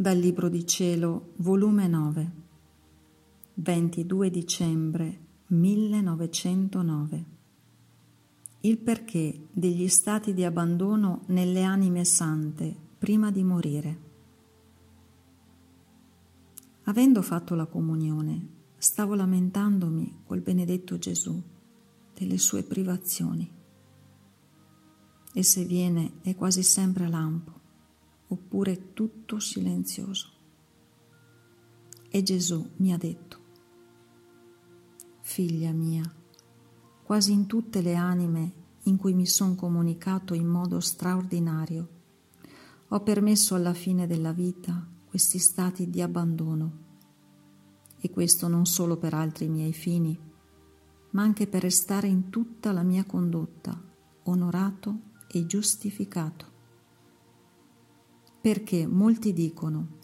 Dal Libro di Cielo, volume 9, 22 dicembre 1909. Il perché degli stati di abbandono nelle anime sante prima di morire. Avendo fatto la comunione, stavo lamentandomi col benedetto Gesù delle sue privazioni. E se viene è quasi sempre lampo oppure tutto silenzioso. E Gesù mi ha detto, figlia mia, quasi in tutte le anime in cui mi sono comunicato in modo straordinario, ho permesso alla fine della vita questi stati di abbandono. E questo non solo per altri miei fini, ma anche per restare in tutta la mia condotta onorato e giustificato perché molti dicono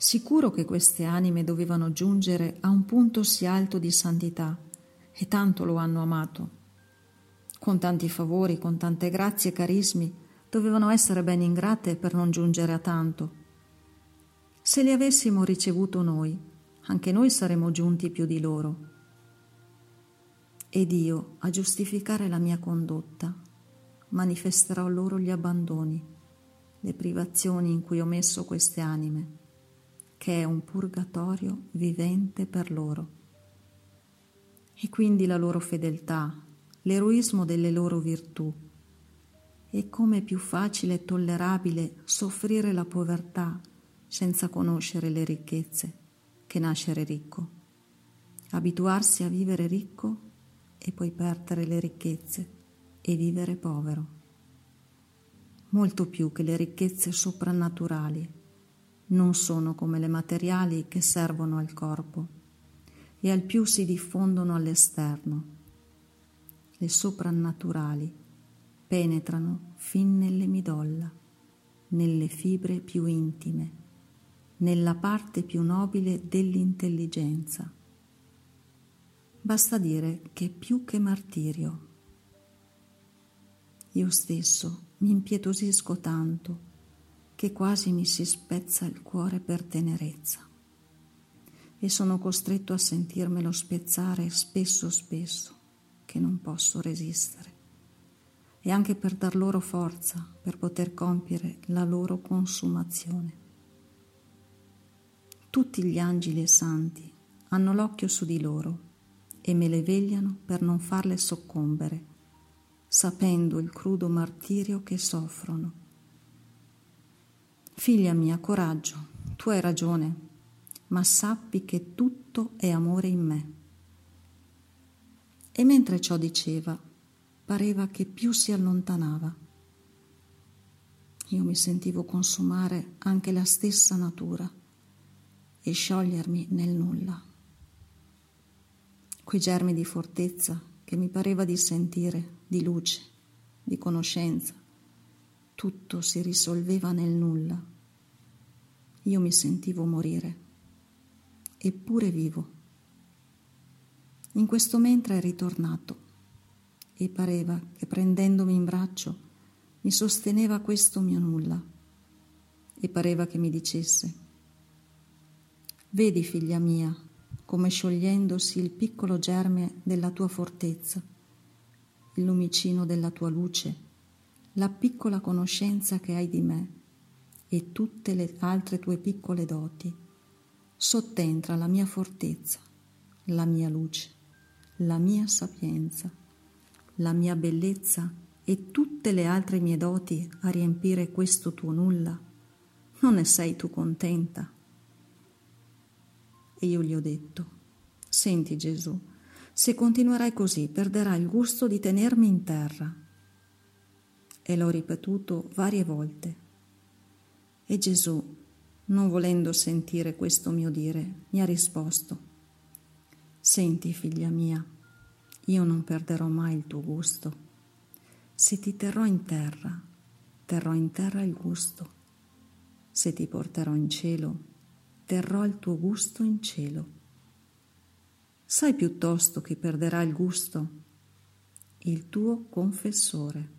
Sicuro che queste anime dovevano giungere a un punto sì alto di santità e tanto lo hanno amato. Con tanti favori, con tante grazie e carismi, dovevano essere ben ingrate per non giungere a tanto. Se li avessimo ricevuto noi, anche noi saremmo giunti più di loro. Ed io, a giustificare la mia condotta, manifesterò loro gli abbandoni le privazioni in cui ho messo queste anime, che è un purgatorio vivente per loro. E quindi la loro fedeltà, l'eroismo delle loro virtù, e come è più facile e tollerabile soffrire la povertà senza conoscere le ricchezze che nascere ricco, abituarsi a vivere ricco e poi perdere le ricchezze e vivere povero molto più che le ricchezze soprannaturali. Non sono come le materiali che servono al corpo e al più si diffondono all'esterno. Le soprannaturali penetrano fin nelle midolla, nelle fibre più intime, nella parte più nobile dell'intelligenza. Basta dire che più che martirio. Io stesso mi impietosisco tanto che quasi mi si spezza il cuore per tenerezza e sono costretto a sentirmelo spezzare spesso spesso che non posso resistere e anche per dar loro forza per poter compiere la loro consumazione. Tutti gli angeli e santi hanno l'occhio su di loro e me le vegliano per non farle soccombere sapendo il crudo martirio che soffrono. Figlia mia, coraggio, tu hai ragione, ma sappi che tutto è amore in me. E mentre ciò diceva, pareva che più si allontanava. Io mi sentivo consumare anche la stessa natura e sciogliermi nel nulla. Quei germi di fortezza che mi pareva di sentire, di luce, di conoscenza. Tutto si risolveva nel nulla. Io mi sentivo morire, eppure vivo. In questo mentre è ritornato e pareva che prendendomi in braccio mi sosteneva questo mio nulla e pareva che mi dicesse, vedi figlia mia, come sciogliendosi il piccolo germe della tua fortezza, lumicino della tua luce, la piccola conoscenza che hai di me e tutte le altre tue piccole doti. Sottentra la mia fortezza, la mia luce, la mia sapienza, la mia bellezza e tutte le altre mie doti a riempire questo tuo nulla. Non ne sei tu contenta? E io gli ho detto, senti Gesù, se continuerai così perderai il gusto di tenermi in terra. E l'ho ripetuto varie volte. E Gesù, non volendo sentire questo mio dire, mi ha risposto, senti figlia mia, io non perderò mai il tuo gusto. Se ti terrò in terra, terrò in terra il gusto. Se ti porterò in cielo, terrò il tuo gusto in cielo. Sai piuttosto che perderà il gusto il tuo confessore.